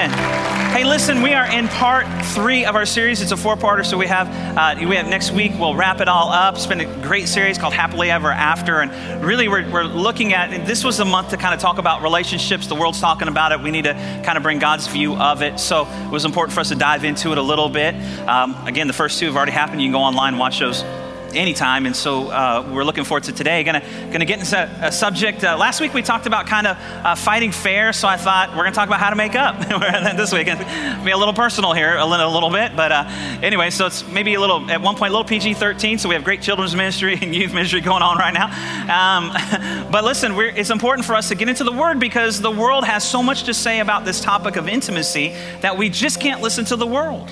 Amen. Hey, listen, we are in part three of our series. It's a four-parter, so we have uh, we have next week. We'll wrap it all up. It's been a great series called Happily Ever After, and really we're, we're looking at. This was a month to kind of talk about relationships. The world's talking about it. We need to kind of bring God's view of it. So it was important for us to dive into it a little bit. Um, again, the first two have already happened. You can go online and watch those anytime. And so uh, we're looking forward to today. Gonna gonna get into a subject. Uh, last week we talked about kind of uh, fighting fair, so I thought we're gonna talk about how to make up this week. Be a little personal here, a little, a little bit, but uh, anyway. So it's maybe a little at one point a little PG-13. So we have great children's ministry and youth ministry going on right now. Um, but listen, it's important for us to get into the Word because the world has so much to say about this topic of intimacy that we just can't listen to the world.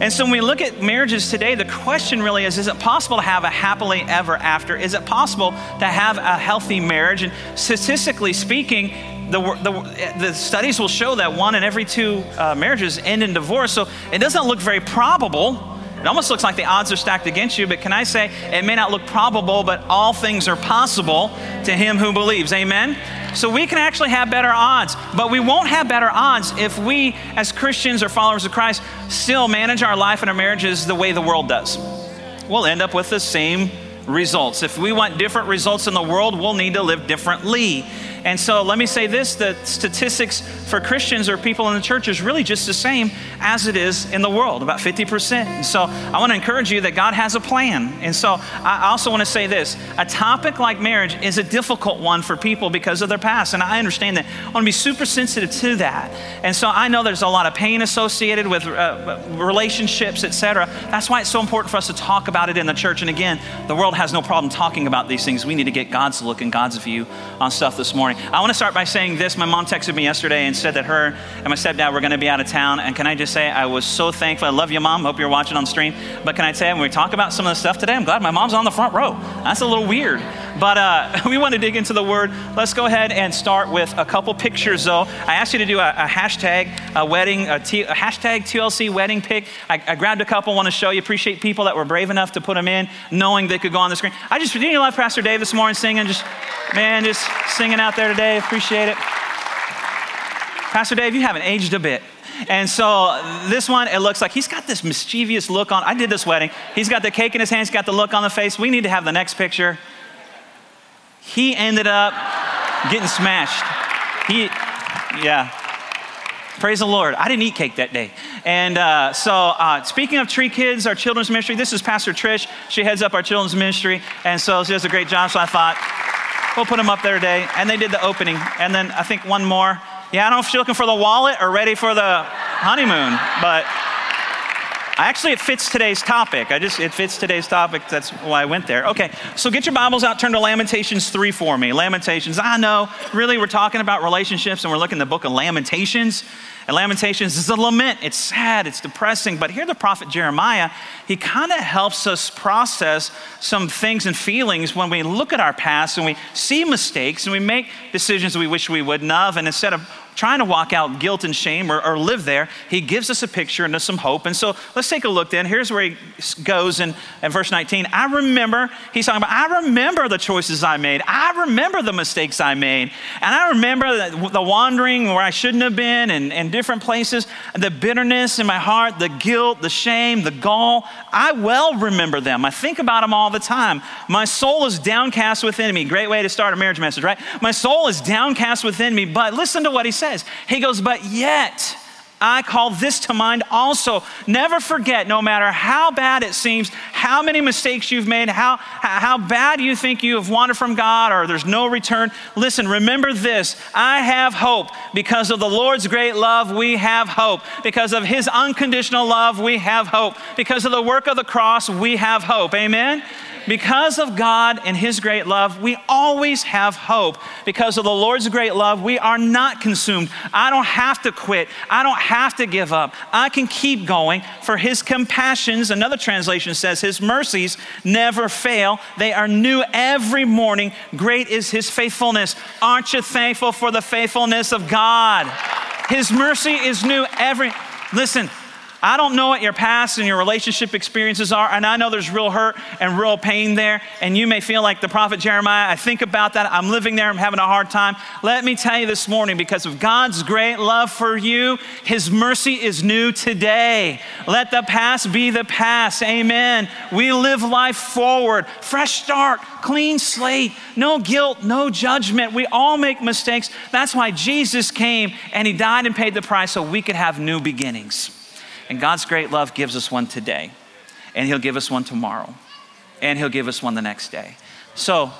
And so when we look at marriages today, the question really is is it possible to have a happily ever after? Is it possible to have a healthy marriage? And statistically speaking, the, the, the studies will show that one in every two uh, marriages end in divorce. So it doesn't look very probable. It almost looks like the odds are stacked against you, but can I say it may not look probable, but all things are possible to him who believes. Amen? So we can actually have better odds, but we won't have better odds if we, as Christians or followers of Christ, still manage our life and our marriages the way the world does. We'll end up with the same results. If we want different results in the world, we'll need to live differently. And so let me say this the statistics for Christians or people in the church is really just the same as it is in the world, about 50%. And so I want to encourage you that God has a plan. And so I also want to say this a topic like marriage is a difficult one for people because of their past. And I understand that. I want to be super sensitive to that. And so I know there's a lot of pain associated with uh, relationships, etc. That's why it's so important for us to talk about it in the church. And again, the world has no problem talking about these things. We need to get God's look and God's view on stuff this morning morning. I want to start by saying this. My mom texted me yesterday and said that her and my stepdad were going to be out of town. And can I just say, I was so thankful. I love you, mom. Hope you're watching on stream. But can I say, when we talk about some of the stuff today, I'm glad my mom's on the front row. That's a little weird. But uh, we want to dig into the word. Let's go ahead and start with a couple pictures, though. I asked you to do a, a hashtag, a wedding, a, T, a hashtag TLC wedding pic. I, I grabbed a couple, want to show you. Appreciate people that were brave enough to put them in, knowing they could go on the screen. I just, didn't you love Pastor Dave this morning singing? Just, man, just singing out there today. Appreciate it. Pastor Dave, you haven't aged a bit. And so this one, it looks like he's got this mischievous look on. I did this wedding. He's got the cake in his hands, got the look on the face. We need to have the next picture he ended up getting smashed. He, yeah. Praise the Lord. I didn't eat cake that day. And uh, so, uh, speaking of Tree Kids, our children's ministry, this is Pastor Trish. She heads up our children's ministry. And so she does a great job. So I thought, we'll put them up there today. And they did the opening. And then I think one more. Yeah, I don't know if she's looking for the wallet or ready for the honeymoon, but Actually, it fits today's topic. I just, it fits today's topic. That's why I went there. Okay, so get your Bibles out, turn to Lamentations 3 for me. Lamentations, I know, really, we're talking about relationships and we're looking at the book of Lamentations. And Lamentations is a lament. It's sad, it's depressing. But here, the prophet Jeremiah, he kind of helps us process some things and feelings when we look at our past and we see mistakes and we make decisions we wish we wouldn't have. And instead of trying to walk out guilt and shame or, or live there, he gives us a picture and some hope. And so let's take a look then. Here's where he goes in, in verse 19. I remember, he's talking about, I remember the choices I made. I remember the mistakes I made. And I remember the, wandering where I shouldn't have been and, and different places, the bitterness in my heart, the guilt, the shame, the gall. I well remember them. I think about them all the time. My soul is downcast within me. Great way to start a marriage message, right? My soul is downcast within me, but listen to what he says. He goes, But yet, I call this to mind also. Never forget, no matter how bad it seems, how many mistakes you've made, how, how bad you think you have wandered from God or there's no return. Listen, remember this I have hope. Because of the Lord's great love, we have hope. Because of His unconditional love, we have hope. Because of the work of the cross, we have hope. Amen? Because of God and His great love, we always have hope. Because of the Lord's great love, we are not consumed. I don't have to quit. I don't have to give up. I can keep going, for His compassions, another translation says, His mercies never fail. They are new every morning. Great is His faithfulness. Aren't you thankful for the faithfulness of God? His mercy is new every. Listen, I don't know what your past and your relationship experiences are, and I know there's real hurt and real pain there, and you may feel like the prophet Jeremiah. I think about that. I'm living there, I'm having a hard time. Let me tell you this morning because of God's great love for you, His mercy is new today. Let the past be the past. Amen. We live life forward, fresh start, clean slate, no guilt, no judgment. We all make mistakes. That's why Jesus came and He died and paid the price so we could have new beginnings. And God's great love gives us one today, and He'll give us one tomorrow, and He'll give us one the next day. So,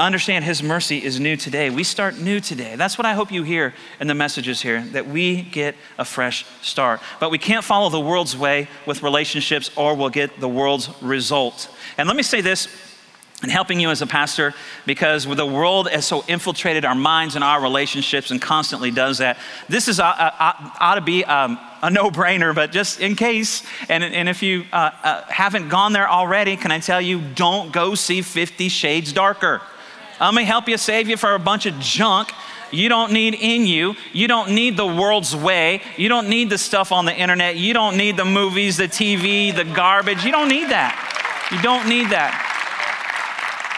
understand His mercy is new today. We start new today. That's what I hope you hear in the messages here that we get a fresh start. But we can't follow the world's way with relationships, or we'll get the world's result. And let me say this and helping you as a pastor because the world has so infiltrated our minds and our relationships and constantly does that. This is uh, uh, uh ought to be um, a no-brainer, but just in case, and, and if you uh, uh, haven't gone there already, can I tell you, don't go see Fifty Shades Darker. I'm gonna help you save you for a bunch of junk you don't need in you. You don't need the world's way. You don't need the stuff on the internet. You don't need the movies, the TV, the garbage. You don't need that. You don't need that.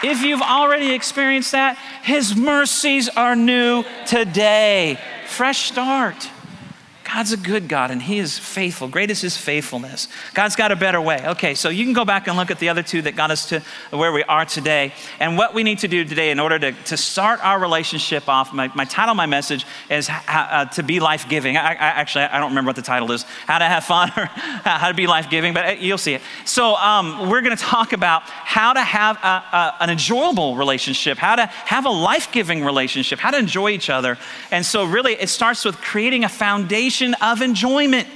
If you've already experienced that, His mercies are new today. Fresh start. God's a good God and He is faithful. Great is His faithfulness. God's got a better way. Okay, so you can go back and look at the other two that got us to where we are today. And what we need to do today in order to, to start our relationship off, my, my title, my message is uh, to be life giving. I, I, actually, I don't remember what the title is how to have fun or how to be life giving, but uh, you'll see it. So um, we're going to talk about how to have a, a, an enjoyable relationship, how to have a life giving relationship, how to enjoy each other. And so, really, it starts with creating a foundation of enjoyment.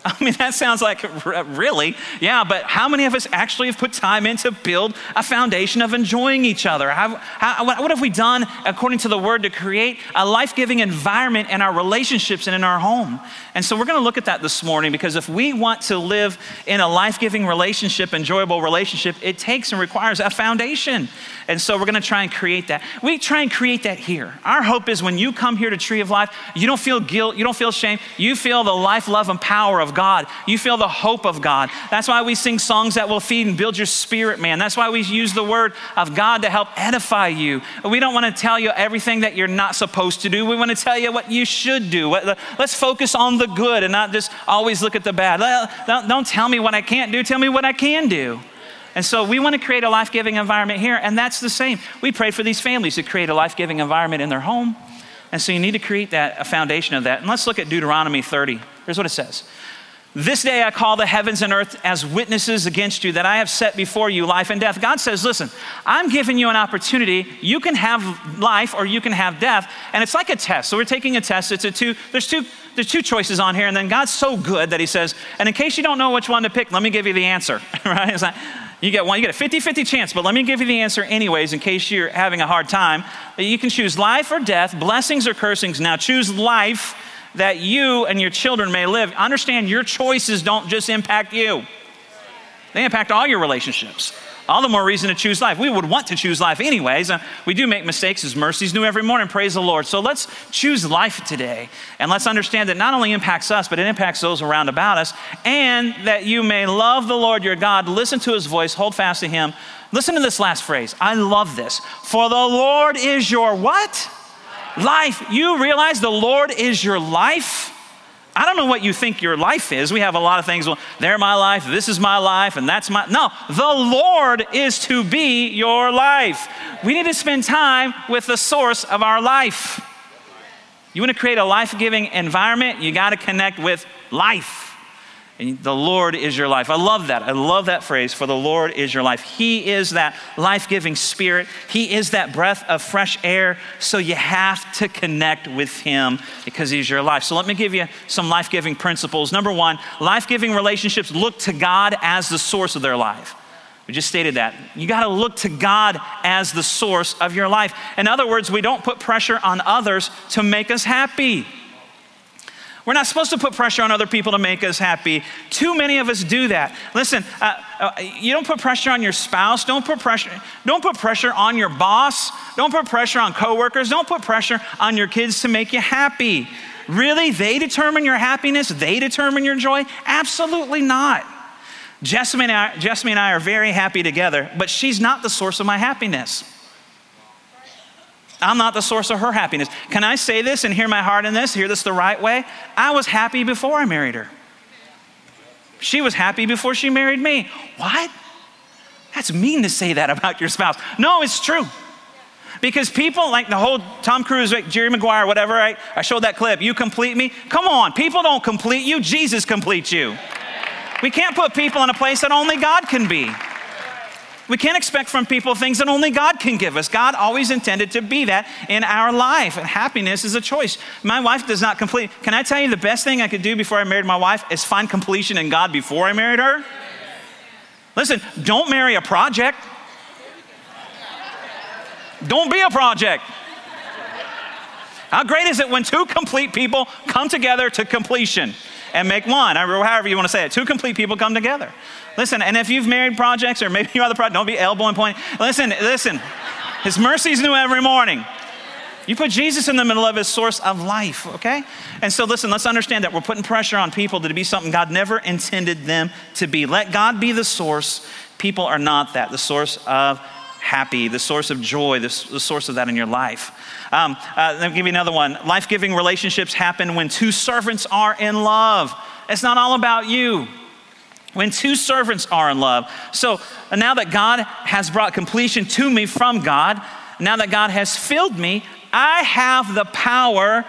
I mean, that sounds like really, yeah, but how many of us actually have put time in to build a foundation of enjoying each other? How, how, what have we done according to the word to create a life giving environment in our relationships and in our home? And so we're going to look at that this morning because if we want to live in a life giving relationship, enjoyable relationship, it takes and requires a foundation. And so we're going to try and create that. We try and create that here. Our hope is when you come here to Tree of Life, you don't feel guilt, you don't feel shame, you feel the life, love, and power of God. You feel the hope of God. That's why we sing songs that will feed and build your spirit, man. That's why we use the word of God to help edify you. We don't want to tell you everything that you're not supposed to do. We want to tell you what you should do. Let's focus on the good and not just always look at the bad. Don't tell me what I can't do, tell me what I can do. And so we want to create a life giving environment here, and that's the same. We pray for these families to create a life giving environment in their home. And so you need to create that, a foundation of that. And let's look at Deuteronomy 30. Here's what it says This day I call the heavens and earth as witnesses against you that I have set before you life and death. God says, Listen, I'm giving you an opportunity. You can have life or you can have death. And it's like a test. So we're taking a test. It's a two, there's two, there's two choices on here. And then God's so good that He says, And in case you don't know which one to pick, let me give you the answer. right? It's like, you get one, you get a 50 50 chance, but let me give you the answer anyways in case you're having a hard time. You can choose life or death, blessings or cursings. Now choose life that you and your children may live. Understand your choices don't just impact you, they impact all your relationships all the more reason to choose life. We would want to choose life anyways. Uh, we do make mistakes. His mercies new every morning. Praise the Lord. So let's choose life today. And let's understand that not only impacts us, but it impacts those around about us. And that you may love the Lord your God, listen to his voice, hold fast to him. Listen to this last phrase. I love this. For the Lord is your what? Life. You realize the Lord is your life? I don't know what you think your life is. We have a lot of things. Well, they're my life, this is my life, and that's my. No, the Lord is to be your life. We need to spend time with the source of our life. You want to create a life giving environment, you got to connect with life. And the Lord is your life. I love that. I love that phrase, for the Lord is your life. He is that life giving spirit, He is that breath of fresh air. So you have to connect with Him because He's your life. So let me give you some life giving principles. Number one, life giving relationships look to God as the source of their life. We just stated that. You got to look to God as the source of your life. In other words, we don't put pressure on others to make us happy. We're not supposed to put pressure on other people to make us happy. Too many of us do that. Listen, uh, uh, you don't put pressure on your spouse. Don't put pressure. Don't put pressure on your boss. Don't put pressure on coworkers. Don't put pressure on your kids to make you happy. Really? They determine your happiness? They determine your joy? Absolutely not. Jessamy and, I, Jessamine and I are very happy together, but she's not the source of my happiness. I'm not the source of her happiness. Can I say this and hear my heart in this? Hear this the right way? I was happy before I married her. She was happy before she married me. What? That's mean to say that about your spouse. No, it's true. Because people like the whole Tom Cruise, like Jerry Maguire, whatever, I, I showed that clip, you complete me. Come on, people don't complete you, Jesus completes you. We can't put people in a place that only God can be. We can't expect from people things that only God can give us. God always intended to be that in our life, and happiness is a choice. My wife does not complete. Can I tell you the best thing I could do before I married my wife is find completion in God before I married her? Listen, don't marry a project. Don't be a project. How great is it when two complete people come together to completion and make one, or however you want to say it? Two complete people come together. Listen, and if you've married projects, or maybe you are the project, don't be elbowing pointing. Listen, listen. His mercies new every morning. You put Jesus in the middle of his source of life, okay? And so, listen, let's understand that we're putting pressure on people to be something God never intended them to be. Let God be the source. People are not that, the source of happy, the source of joy, the, the source of that in your life. Um, uh, let me give you another one. Life giving relationships happen when two servants are in love. It's not all about you when two servants are in love. So now that God has brought completion to me from God, now that God has filled me, I have the power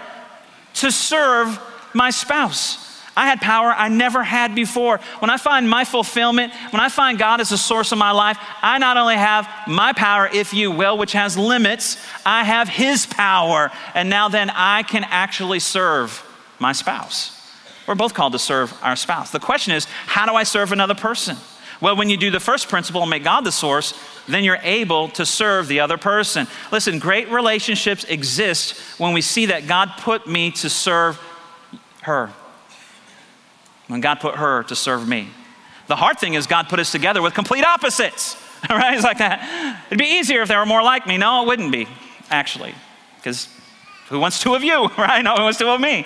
to serve my spouse. I had power I never had before. When I find my fulfillment, when I find God as the source of my life, I not only have my power, if you will, which has limits, I have His power. And now then I can actually serve my spouse. We're both called to serve our spouse. The question is, how do I serve another person? Well, when you do the first principle and make God the source, then you're able to serve the other person. Listen, great relationships exist when we see that God put me to serve her. When God put her to serve me. The hard thing is, God put us together with complete opposites. All right? It's like that. It'd be easier if they were more like me. No, it wouldn't be, actually, because who wants two of you, right? No, who wants two of me?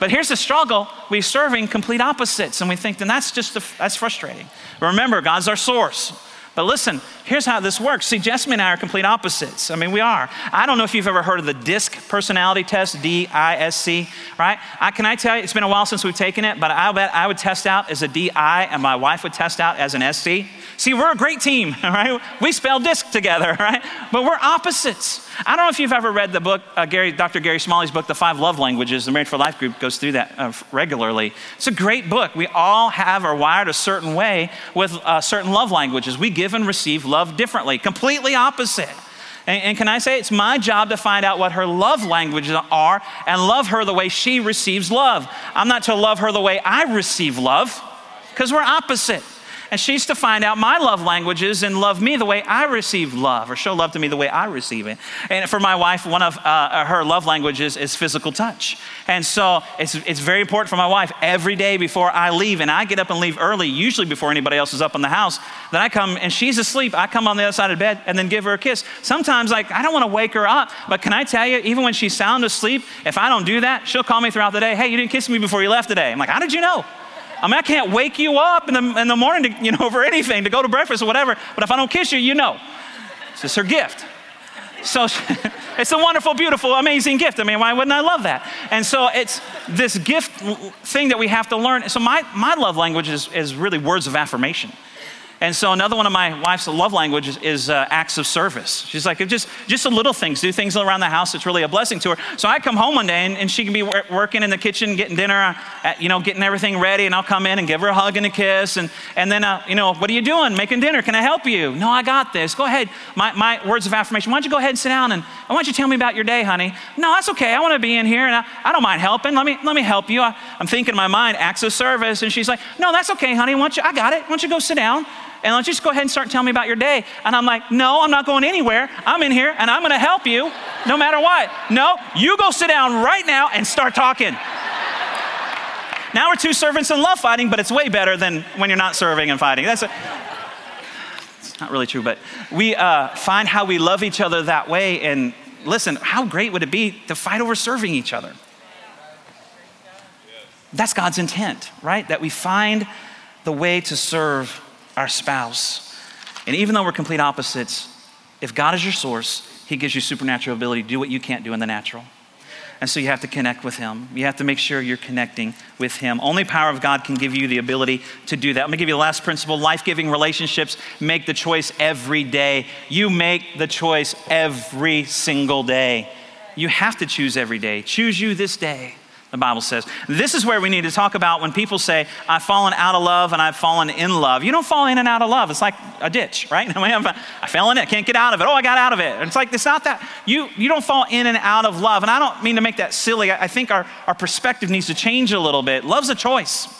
But here's the struggle. We're serving complete opposites, and we think, then that's just, a, that's frustrating. Remember, God's our source. But listen, here's how this works. See, Jessamine and I are complete opposites. I mean, we are. I don't know if you've ever heard of the DISC personality test, D I S C, right? I, can I tell you, it's been a while since we've taken it, but I'll bet I would test out as a DI and my wife would test out as an SC. See, we're a great team, right? We spell DISC together, right? But we're opposites. I don't know if you've ever read the book, uh, Gary, Dr. Gary Smalley's book, The Five Love Languages. The Married for Life group goes through that uh, regularly. It's a great book. We all have are wired a certain way with uh, certain love languages. We give and receive love differently, completely opposite. And, and, can I say it's my job to find out what her love languages are and love her the way she receives love. I'm not to love her the way I receive love because we're opposite and she's to find out my love languages and love me the way I receive love, or show love to me the way I receive it. And for my wife, one of uh, her love languages is physical touch. And so it's, it's very important for my wife every day before I leave, and I get up and leave early, usually before anybody else is up in the house. Then I come and she's asleep. I come on the other side of the bed and then give her a kiss. Sometimes, like, I don't want to wake her up, but can I tell you, even when she's sound asleep, if I don't do that, she'll call me throughout the day, hey, you didn't kiss me before you left today. I'm like, how did you know? I mean, I can't wake you up in the, in the morning, to, you know, for anything, to go to breakfast or whatever, but if I don't kiss you, you know. It's just her gift. So it's a wonderful, beautiful, amazing gift. I mean, why wouldn't I love that? And so it's this gift thing that we have to learn. So my, my love language is, is really words of affirmation. And so another one of my wife's love languages is, uh, acts of service. She's like, just, just the little things, do things around the house. It's really a blessing to her. So I come home one day and, and she can be wor- working in the kitchen, getting dinner, uh, you know, getting everything ready. And I'll come in and give her a hug and a kiss. And, and then, uh, you know, what are you doing? Making dinner. Can I help you? No, I got this. Go ahead. My, my words of affirmation. Why don't you go ahead and sit down and why don't you tell me about your day, honey? No, that's okay. I want to be in here and I, I don't mind helping. Let me, let me help you. I, am thinking in my mind, acts of service. And she's like, no, that's okay, honey. Why don't you, I got it. Why don't you go sit down? And let's just go ahead and start telling me about your day. And I'm like, no, I'm not going anywhere. I'm in here and I'm going to help you no matter what. No, you go sit down right now and start talking. now we're two servants in love fighting, but it's way better than when you're not serving and fighting. That's a, it's not really true, but we uh, find how we love each other that way. And listen, how great would it be to fight over serving each other? That's God's intent, right? That we find the way to serve our spouse. And even though we're complete opposites, if God is your source, He gives you supernatural ability to do what you can't do in the natural. And so you have to connect with Him. You have to make sure you're connecting with Him. Only power of God can give you the ability to do that. Let me give you the last principle life giving relationships make the choice every day. You make the choice every single day. You have to choose every day. Choose you this day the Bible says. This is where we need to talk about when people say, I've fallen out of love and I've fallen in love. You don't fall in and out of love. It's like a ditch, right? I fell in it, can't get out of it. Oh, I got out of it. It's like, it's not that. You, you don't fall in and out of love. And I don't mean to make that silly. I think our, our perspective needs to change a little bit. Love's a choice.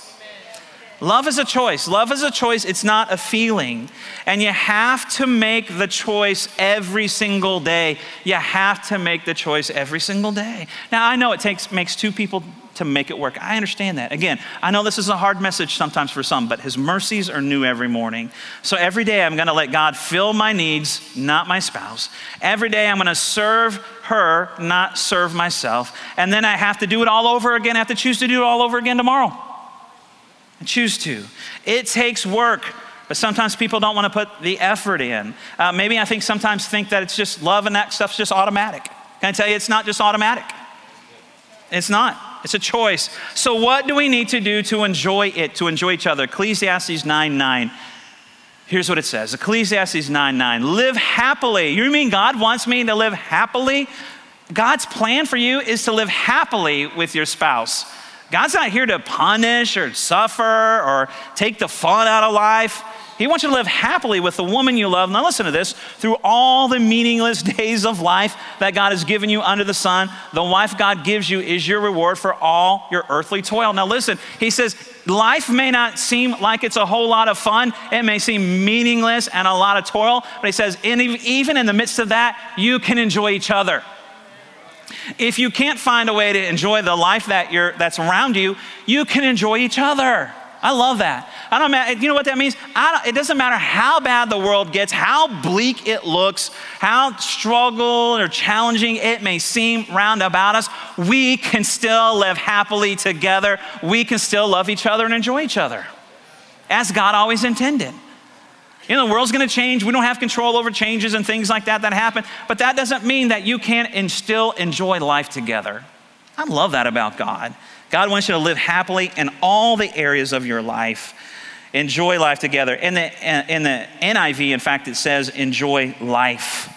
Love is a choice. Love is a choice. It's not a feeling. And you have to make the choice every single day. You have to make the choice every single day. Now, I know it takes, makes two people to make it work. I understand that. Again, I know this is a hard message sometimes for some, but His mercies are new every morning. So every day I'm going to let God fill my needs, not my spouse. Every day I'm going to serve her, not serve myself. And then I have to do it all over again. I have to choose to do it all over again tomorrow choose to. It takes work, but sometimes people don't want to put the effort in. Uh, maybe I think sometimes think that it's just love and that stuff's just automatic. Can I tell you, it's not just automatic? It's not. It's a choice. So, what do we need to do to enjoy it, to enjoy each other? Ecclesiastes 9 9. Here's what it says Ecclesiastes 9 9. Live happily. You mean God wants me to live happily? God's plan for you is to live happily with your spouse. God's not here to punish or suffer or take the fun out of life. He wants you to live happily with the woman you love. Now, listen to this through all the meaningless days of life that God has given you under the sun, the wife God gives you is your reward for all your earthly toil. Now, listen, he says, life may not seem like it's a whole lot of fun, it may seem meaningless and a lot of toil, but he says, even in the midst of that, you can enjoy each other. If you can't find a way to enjoy the life that you're, that's around you, you can enjoy each other. I love that. I don't matter, you know what that means? it doesn't matter how bad the world gets, how bleak it looks, how struggle or challenging it may seem round about us, we can still live happily together. We can still love each other and enjoy each other as God always intended. You know, the world's going to change. We don't have control over changes and things like that that happen. But that doesn't mean that you can't and still enjoy life together. I love that about God. God wants you to live happily in all the areas of your life. Enjoy life together. In the, in the NIV, in fact, it says enjoy life.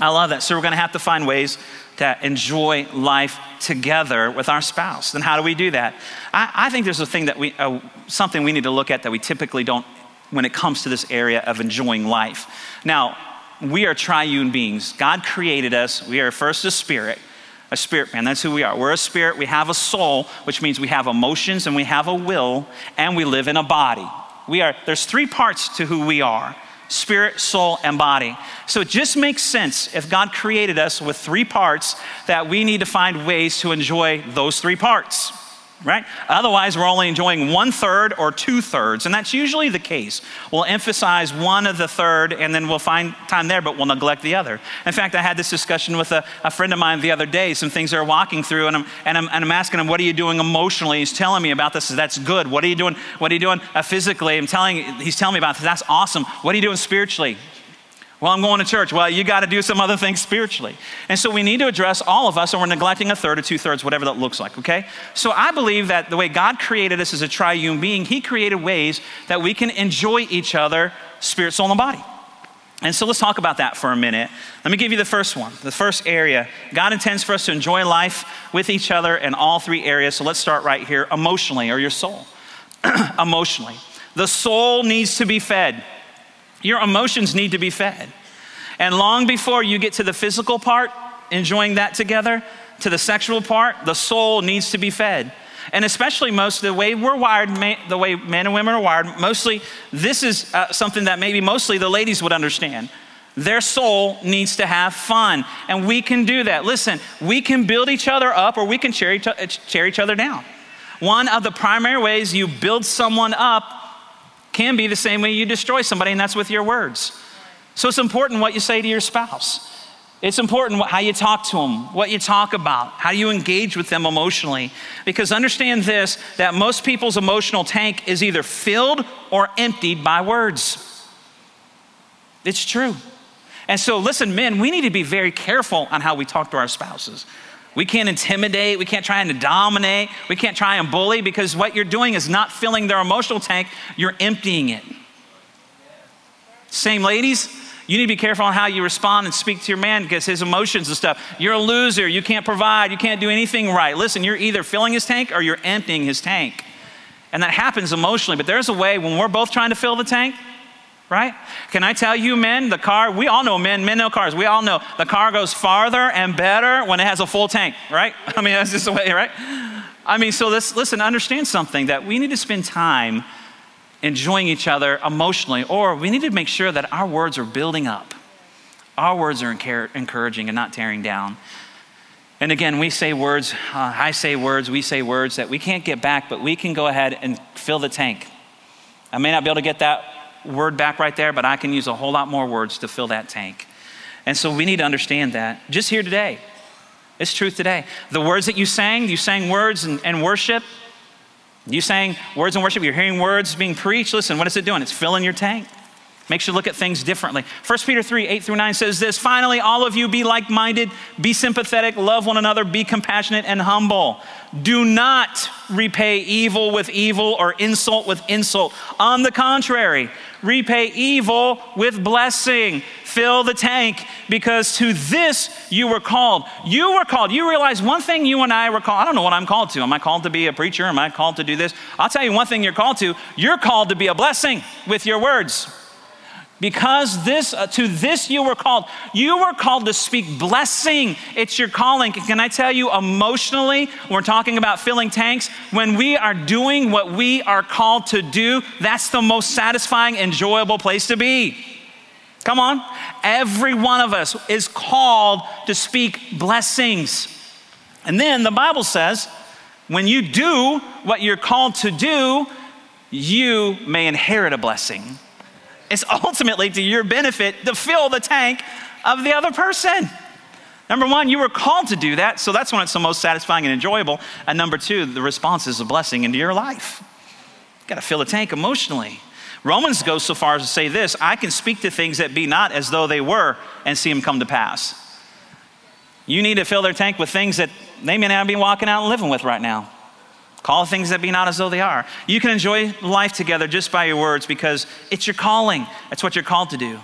I love that. So we're going to have to find ways to enjoy life together with our spouse. Then how do we do that? I, I think there's a thing that we, uh, something we need to look at that we typically don't when it comes to this area of enjoying life. Now, we are triune beings. God created us. We are first a spirit, a spirit man. That's who we are. We're a spirit. We have a soul, which means we have emotions and we have a will, and we live in a body. We are, there's three parts to who we are spirit, soul, and body. So it just makes sense if God created us with three parts that we need to find ways to enjoy those three parts right? Otherwise, we're only enjoying one third or two thirds, and that's usually the case. We'll emphasize one of the third, and then we'll find time there, but we'll neglect the other. In fact, I had this discussion with a, a friend of mine the other day, some things they're walking through, and I'm, and, I'm, and I'm asking him, What are you doing emotionally? He's telling me about this. That's good. What are you doing? What are you doing uh, physically? I'm telling, he's telling me about this. That's awesome. What are you doing spiritually? Well, I'm going to church. Well, you got to do some other things spiritually. And so we need to address all of us, and we're neglecting a third or two thirds, whatever that looks like, okay? So I believe that the way God created us as a triune being, He created ways that we can enjoy each other, spirit, soul, and body. And so let's talk about that for a minute. Let me give you the first one, the first area. God intends for us to enjoy life with each other in all three areas. So let's start right here emotionally, or your soul. emotionally. The soul needs to be fed. Your emotions need to be fed. And long before you get to the physical part, enjoying that together, to the sexual part, the soul needs to be fed. And especially most of the way we're wired, the way men and women are wired, mostly this is uh, something that maybe mostly the ladies would understand. Their soul needs to have fun, and we can do that. Listen, we can build each other up or we can tear each, tear each other down. One of the primary ways you build someone up can be the same way you destroy somebody, and that's with your words. So it's important what you say to your spouse. It's important how you talk to them, what you talk about, how you engage with them emotionally. Because understand this that most people's emotional tank is either filled or emptied by words. It's true. And so, listen, men, we need to be very careful on how we talk to our spouses. We can't intimidate, we can't try and dominate, we can't try and bully because what you're doing is not filling their emotional tank, you're emptying it. Same ladies, you need to be careful on how you respond and speak to your man because his emotions and stuff. You're a loser. You can't provide. You can't do anything right. Listen, you're either filling his tank or you're emptying his tank. And that happens emotionally. But there's a way when we're both trying to fill the tank, right? Can I tell you, men, the car, we all know men, men know cars. We all know the car goes farther and better when it has a full tank, right? I mean, that's just the way, right? I mean, so let's listen, understand something that we need to spend time enjoying each other emotionally, or we need to make sure that our words are building up. Our words are encouraging and not tearing down. And again, we say words, uh, I say words, we say words that we can't get back, but we can go ahead and fill the tank. I may not be able to get that word back right there, but I can use a whole lot more words to fill that tank. And so we need to understand that just here today. It's truth today. The words that you sang, you sang words and, and worship, you sang words in worship, you're hearing words being preached. Listen, what is it doing? It's filling your tank. Makes you look at things differently. 1 Peter 3 8 through 9 says this Finally, all of you be like minded, be sympathetic, love one another, be compassionate and humble. Do not repay evil with evil or insult with insult. On the contrary, repay evil with blessing. Fill the tank because to this you were called. You were called. You realize one thing you and I were called. I don't know what I'm called to. Am I called to be a preacher? Am I called to do this? I'll tell you one thing you're called to. You're called to be a blessing with your words. Because this, uh, to this you were called. You were called to speak blessing. It's your calling. Can I tell you, emotionally, we're talking about filling tanks. When we are doing what we are called to do, that's the most satisfying, enjoyable place to be. Come on. Every one of us is called to speak blessings. And then the Bible says, when you do what you're called to do, you may inherit a blessing. It's ultimately to your benefit to fill the tank of the other person. Number one, you were called to do that, so that's when it's the most satisfying and enjoyable. And number two, the response is a blessing into your life. You gotta fill the tank emotionally. Romans goes so far as to say this I can speak to things that be not as though they were and see them come to pass. You need to fill their tank with things that they may not be walking out and living with right now. Call things that be not as though they are. You can enjoy life together just by your words because it's your calling. That's what you're called to do.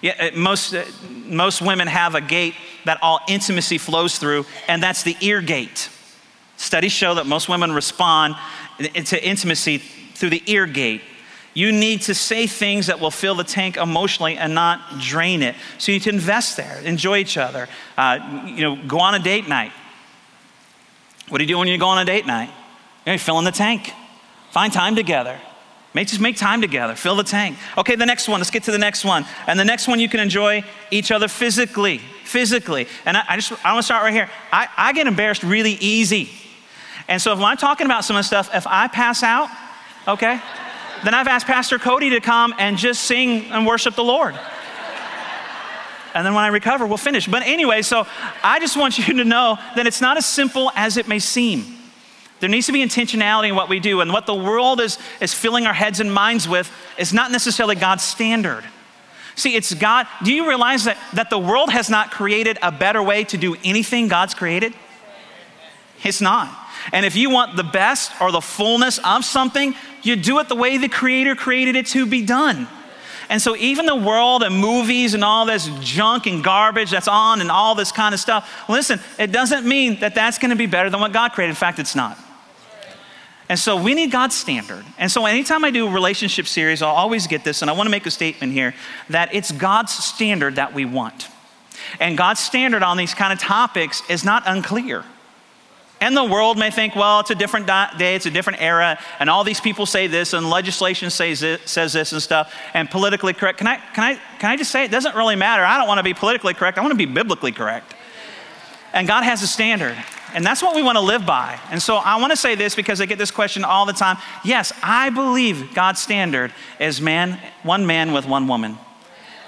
Yeah, most, uh, most women have a gate that all intimacy flows through, and that's the ear gate. Studies show that most women respond to intimacy through the ear gate. You need to say things that will fill the tank emotionally and not drain it. So you need to invest there, enjoy each other. Uh, you know, go on a date night. What do you do when you go on a date night? You're filling the tank. Find time together. Make, just make time together. Fill the tank. Okay, the next one. Let's get to the next one. And the next one, you can enjoy each other physically. Physically. And I, I just I want to start right here. I, I get embarrassed really easy. And so if I'm talking about some of the stuff, if I pass out, okay, then I've asked Pastor Cody to come and just sing and worship the Lord. And then when I recover, we'll finish. But anyway, so I just want you to know that it's not as simple as it may seem. There needs to be intentionality in what we do, and what the world is, is filling our heads and minds with is not necessarily God's standard. See, it's God. Do you realize that, that the world has not created a better way to do anything God's created? It's not. And if you want the best or the fullness of something, you do it the way the Creator created it to be done. And so, even the world and movies and all this junk and garbage that's on and all this kind of stuff, listen, it doesn't mean that that's going to be better than what God created. In fact, it's not. And so we need God's standard. And so anytime I do a relationship series, I'll always get this, and I want to make a statement here that it's God's standard that we want. And God's standard on these kind of topics is not unclear. And the world may think, well, it's a different day, it's a different era, and all these people say this, and legislation says this, says this and stuff, and politically correct. Can I, can, I, can I just say it doesn't really matter? I don't want to be politically correct, I want to be biblically correct. And God has a standard. And that's what we want to live by. And so I want to say this because I get this question all the time. Yes, I believe God's standard is man, one man with one woman.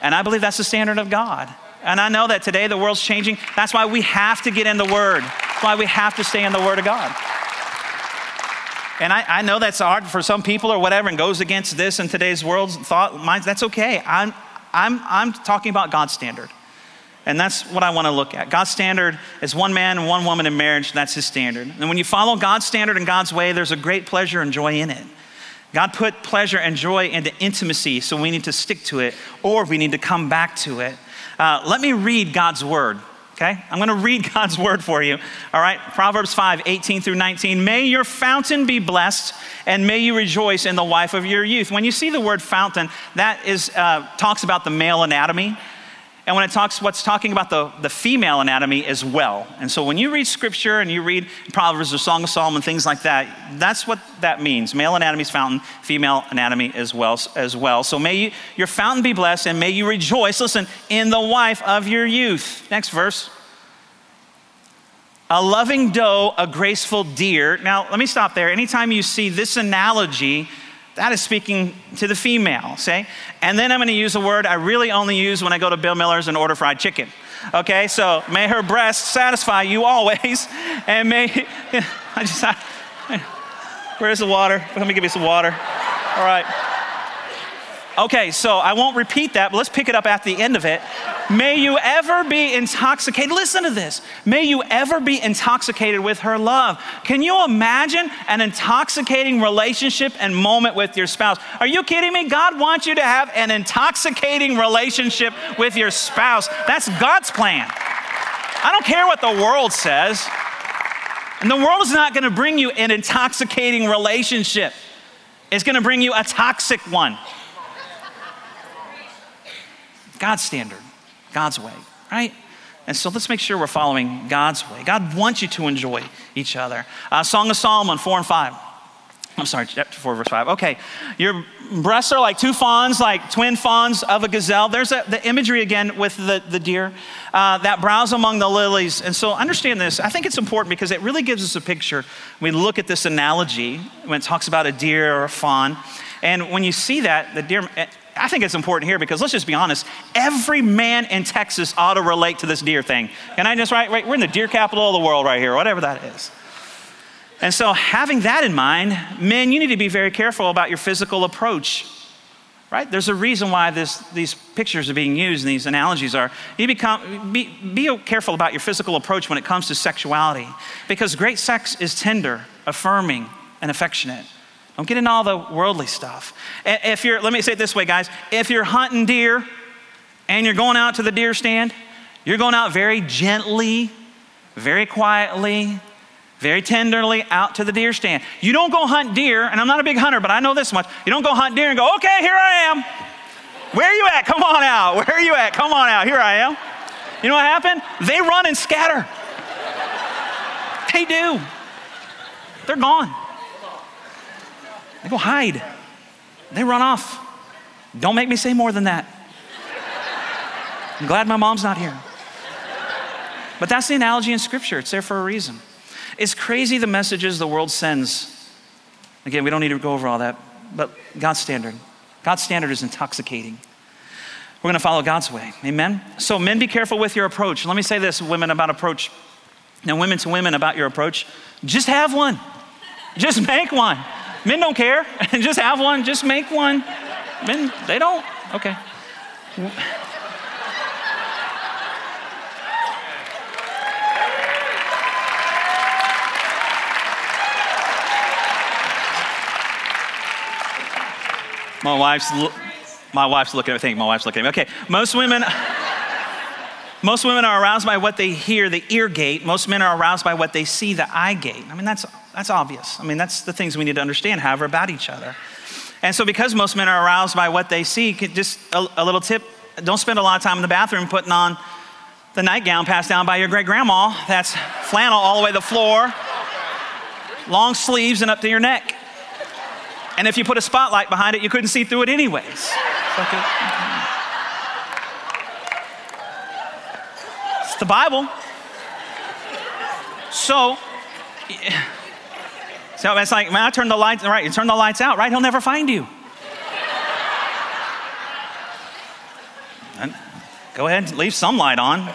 And I believe that's the standard of God. And I know that today the world's changing. That's why we have to get in the Word. That's why we have to stay in the Word of God. And I, I know that's hard for some people or whatever and goes against this in today's world's thought minds. That's okay. I'm, I'm, I'm talking about God's standard. And that's what I want to look at. God's standard is one man and one woman in marriage. That's his standard. And when you follow God's standard and God's way, there's a great pleasure and joy in it. God put pleasure and joy into intimacy, so we need to stick to it or we need to come back to it. Uh, let me read God's word. Okay? I'm going to read God's word for you. All right? Proverbs 5, 18 through 19. May your fountain be blessed and may you rejoice in the wife of your youth. When you see the word fountain, that is, uh, talks about the male anatomy. And when it talks, what's talking about the, the female anatomy as well. And so when you read scripture and you read Proverbs or Song of Solomon, things like that, that's what that means. Male anatomy is fountain, female anatomy as well. As well. So may you, your fountain be blessed and may you rejoice, listen, in the wife of your youth. Next verse. A loving doe, a graceful deer. Now, let me stop there. Anytime you see this analogy, that is speaking to the female, say? And then I'm going to use a word I really only use when I go to Bill Miller's and order fried chicken. Okay, so may her breasts satisfy you always, and may, I just, I, where's the water? Let me give you some water. All right. Okay, so I won't repeat that, but let's pick it up at the end of it. May you ever be intoxicated. Listen to this. May you ever be intoxicated with her love. Can you imagine an intoxicating relationship and moment with your spouse? Are you kidding me? God wants you to have an intoxicating relationship with your spouse. That's God's plan. I don't care what the world says. And the world is not going to bring you an intoxicating relationship, it's going to bring you a toxic one. God's standard, God's way, right? And so let's make sure we're following God's way. God wants you to enjoy each other. Uh, Song of Solomon 4 and 5. I'm sorry, chapter 4, verse 5. Okay, your breasts are like two fawns, like twin fawns of a gazelle. There's a, the imagery again with the, the deer uh, that browse among the lilies. And so understand this. I think it's important because it really gives us a picture. We look at this analogy when it talks about a deer or a fawn. And when you see that, the deer, I think it's important here because let's just be honest. Every man in Texas ought to relate to this deer thing. And I just, right, right, we're in the deer capital of the world right here, whatever that is. And so, having that in mind, men, you need to be very careful about your physical approach. Right? There's a reason why this, these pictures are being used and these analogies are. You become, be, be careful about your physical approach when it comes to sexuality because great sex is tender, affirming, and affectionate. Don't get into all the worldly stuff. If you're, let me say it this way, guys. If you're hunting deer and you're going out to the deer stand, you're going out very gently, very quietly, very tenderly out to the deer stand. You don't go hunt deer, and I'm not a big hunter, but I know this much. You don't go hunt deer and go, okay, here I am. Where are you at? Come on out. Where are you at? Come on out. Here I am. You know what happened? They run and scatter. They do. They're gone. They go hide. They run off. Don't make me say more than that. I'm glad my mom's not here. But that's the analogy in Scripture. It's there for a reason. It's crazy the messages the world sends. Again, we don't need to go over all that, but God's standard. God's standard is intoxicating. We're going to follow God's way. Amen? So, men, be careful with your approach. Let me say this, women, about approach. Now, women to women about your approach. Just have one, just make one. Men don't care. just have one, just make one. Men, they don't. Okay. My wife's, my wife's looking at me. Think my wife's looking at me. Okay, most women, most women are aroused by what they hear, the ear gate. Most men are aroused by what they see, the eye gate. I mean, that's that's obvious. I mean, that's the things we need to understand, however, about each other. And so, because most men are aroused by what they see, just a, a little tip don't spend a lot of time in the bathroom putting on the nightgown passed down by your great grandma. That's flannel all the way to the floor, long sleeves and up to your neck. And if you put a spotlight behind it, you couldn't see through it anyways. Okay. It's the Bible. So, so it's like, man, I turn the lights, right, you turn the lights out, right? He'll never find you. Go ahead, leave some light on.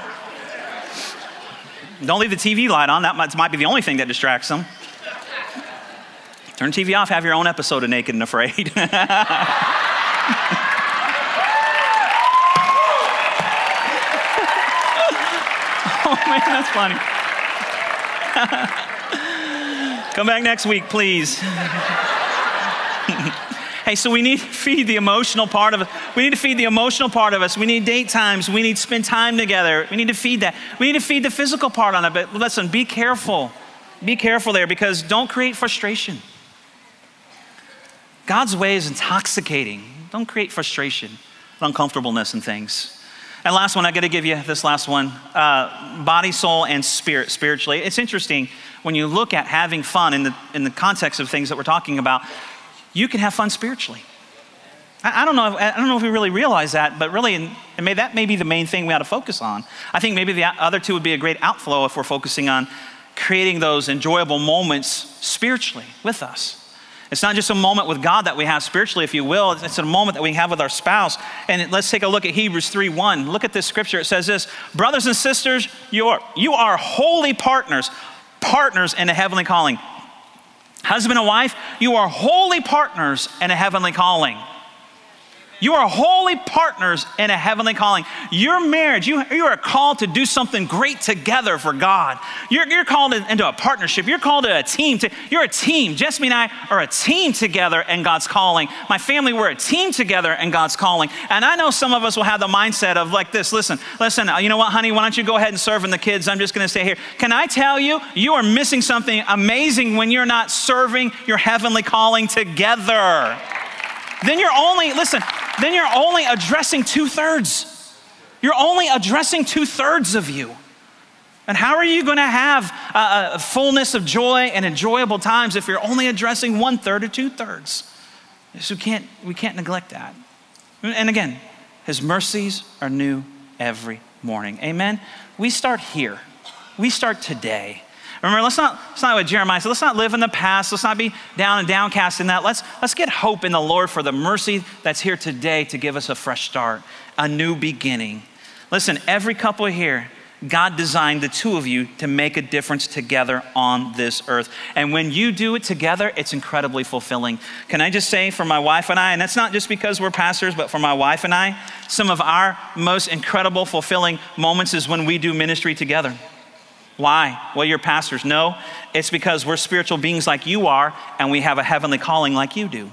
Don't leave the TV light on. That might, might be the only thing that distracts them. Turn TV off, have your own episode of Naked and Afraid. oh man, that's funny. Come back next week, please. hey, so we need to feed the emotional part of us. We need to feed the emotional part of us. We need date times. We need to spend time together. We need to feed that. We need to feed the physical part on it. But listen, be careful. Be careful there because don't create frustration. God's way is intoxicating. Don't create frustration, uncomfortableness, and things. And last one, I got to give you this last one uh, body, soul, and spirit, spiritually. It's interesting when you look at having fun in the, in the context of things that we're talking about, you can have fun spiritually. I, I don't know. If, I don't know if we really realize that, but really, and may, that may be the main thing we ought to focus on. I think maybe the other two would be a great outflow if we're focusing on creating those enjoyable moments spiritually with us. It's not just a moment with God that we have spiritually, if you will. It's a moment that we have with our spouse. And let's take a look at Hebrews 3 1. Look at this scripture. It says this Brothers and sisters, you are, you are holy partners, partners in a heavenly calling. Husband and wife, you are holy partners in a heavenly calling. You are holy partners in a heavenly calling. Your marriage, you, you are called to do something great together for God. You're, you're called into a partnership. You're called to a team. To, you're a team. Jesse and I are a team together in God's calling. My family, we're a team together in God's calling. And I know some of us will have the mindset of like this listen, listen, uh, you know what, honey, why don't you go ahead and serve in the kids? I'm just going to stay here. Can I tell you, you are missing something amazing when you're not serving your heavenly calling together then you're only, listen, then you're only addressing two thirds. You're only addressing two thirds of you. And how are you going to have a, a, fullness of joy and enjoyable times if you're only addressing one third or two thirds? So we can't, we can't neglect that. And again, his mercies are new every morning. Amen? We start here. We start today. Remember, let's not, let's not what Jeremiah said, let's not live in the past. Let's not be down and downcast in that. Let's, let's get hope in the Lord for the mercy that's here today to give us a fresh start, a new beginning. Listen, every couple here, God designed the two of you to make a difference together on this earth. And when you do it together, it's incredibly fulfilling. Can I just say for my wife and I, and that's not just because we're pastors, but for my wife and I, some of our most incredible, fulfilling moments is when we do ministry together. Why? Well, you're pastors. No, it's because we're spiritual beings like you are, and we have a heavenly calling like you do.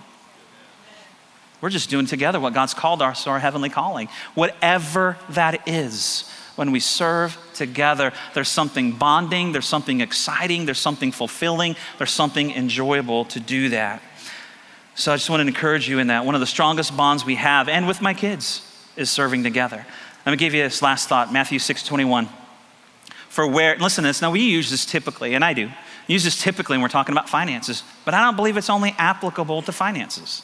We're just doing together what God's called us to our heavenly calling. Whatever that is, when we serve together, there's something bonding, there's something exciting, there's something fulfilling, there's something enjoyable to do that. So I just want to encourage you in that. One of the strongest bonds we have, and with my kids, is serving together. Let me give you this last thought Matthew 6 21 for where, listen to this, now we use this typically, and I do, use this typically when we're talking about finances, but I don't believe it's only applicable to finances.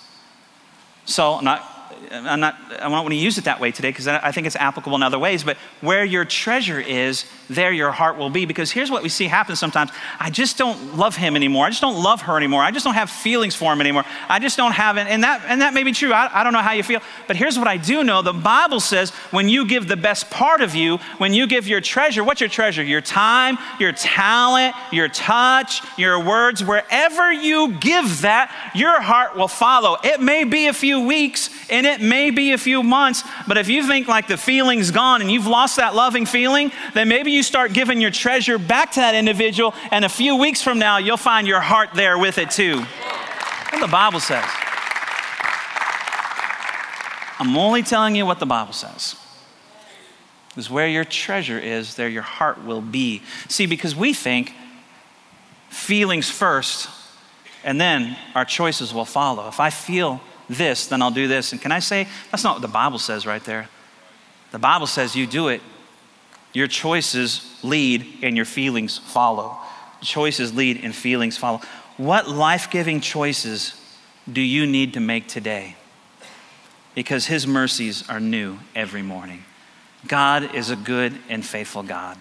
So, I'm not I'm not, I don't want to use it that way today because I think it's applicable in other ways, but where your treasure is, there your heart will be. Because here's what we see happen sometimes I just don't love him anymore. I just don't love her anymore. I just don't have feelings for him anymore. I just don't have it. And that, and that may be true. I, I don't know how you feel. But here's what I do know the Bible says when you give the best part of you, when you give your treasure, what's your treasure? Your time, your talent, your touch, your words, wherever you give that, your heart will follow. It may be a few weeks and it may be a few months, but if you think like the feeling's gone and you've lost that loving feeling, then maybe you start giving your treasure back to that individual, and a few weeks from now, you'll find your heart there with it too. what the Bible says. I'm only telling you what the Bible says. Because where your treasure is, there your heart will be. See, because we think feelings first, and then our choices will follow. If I feel this, then I'll do this. And can I say, that's not what the Bible says right there. The Bible says you do it, your choices lead and your feelings follow. Choices lead and feelings follow. What life giving choices do you need to make today? Because His mercies are new every morning. God is a good and faithful God.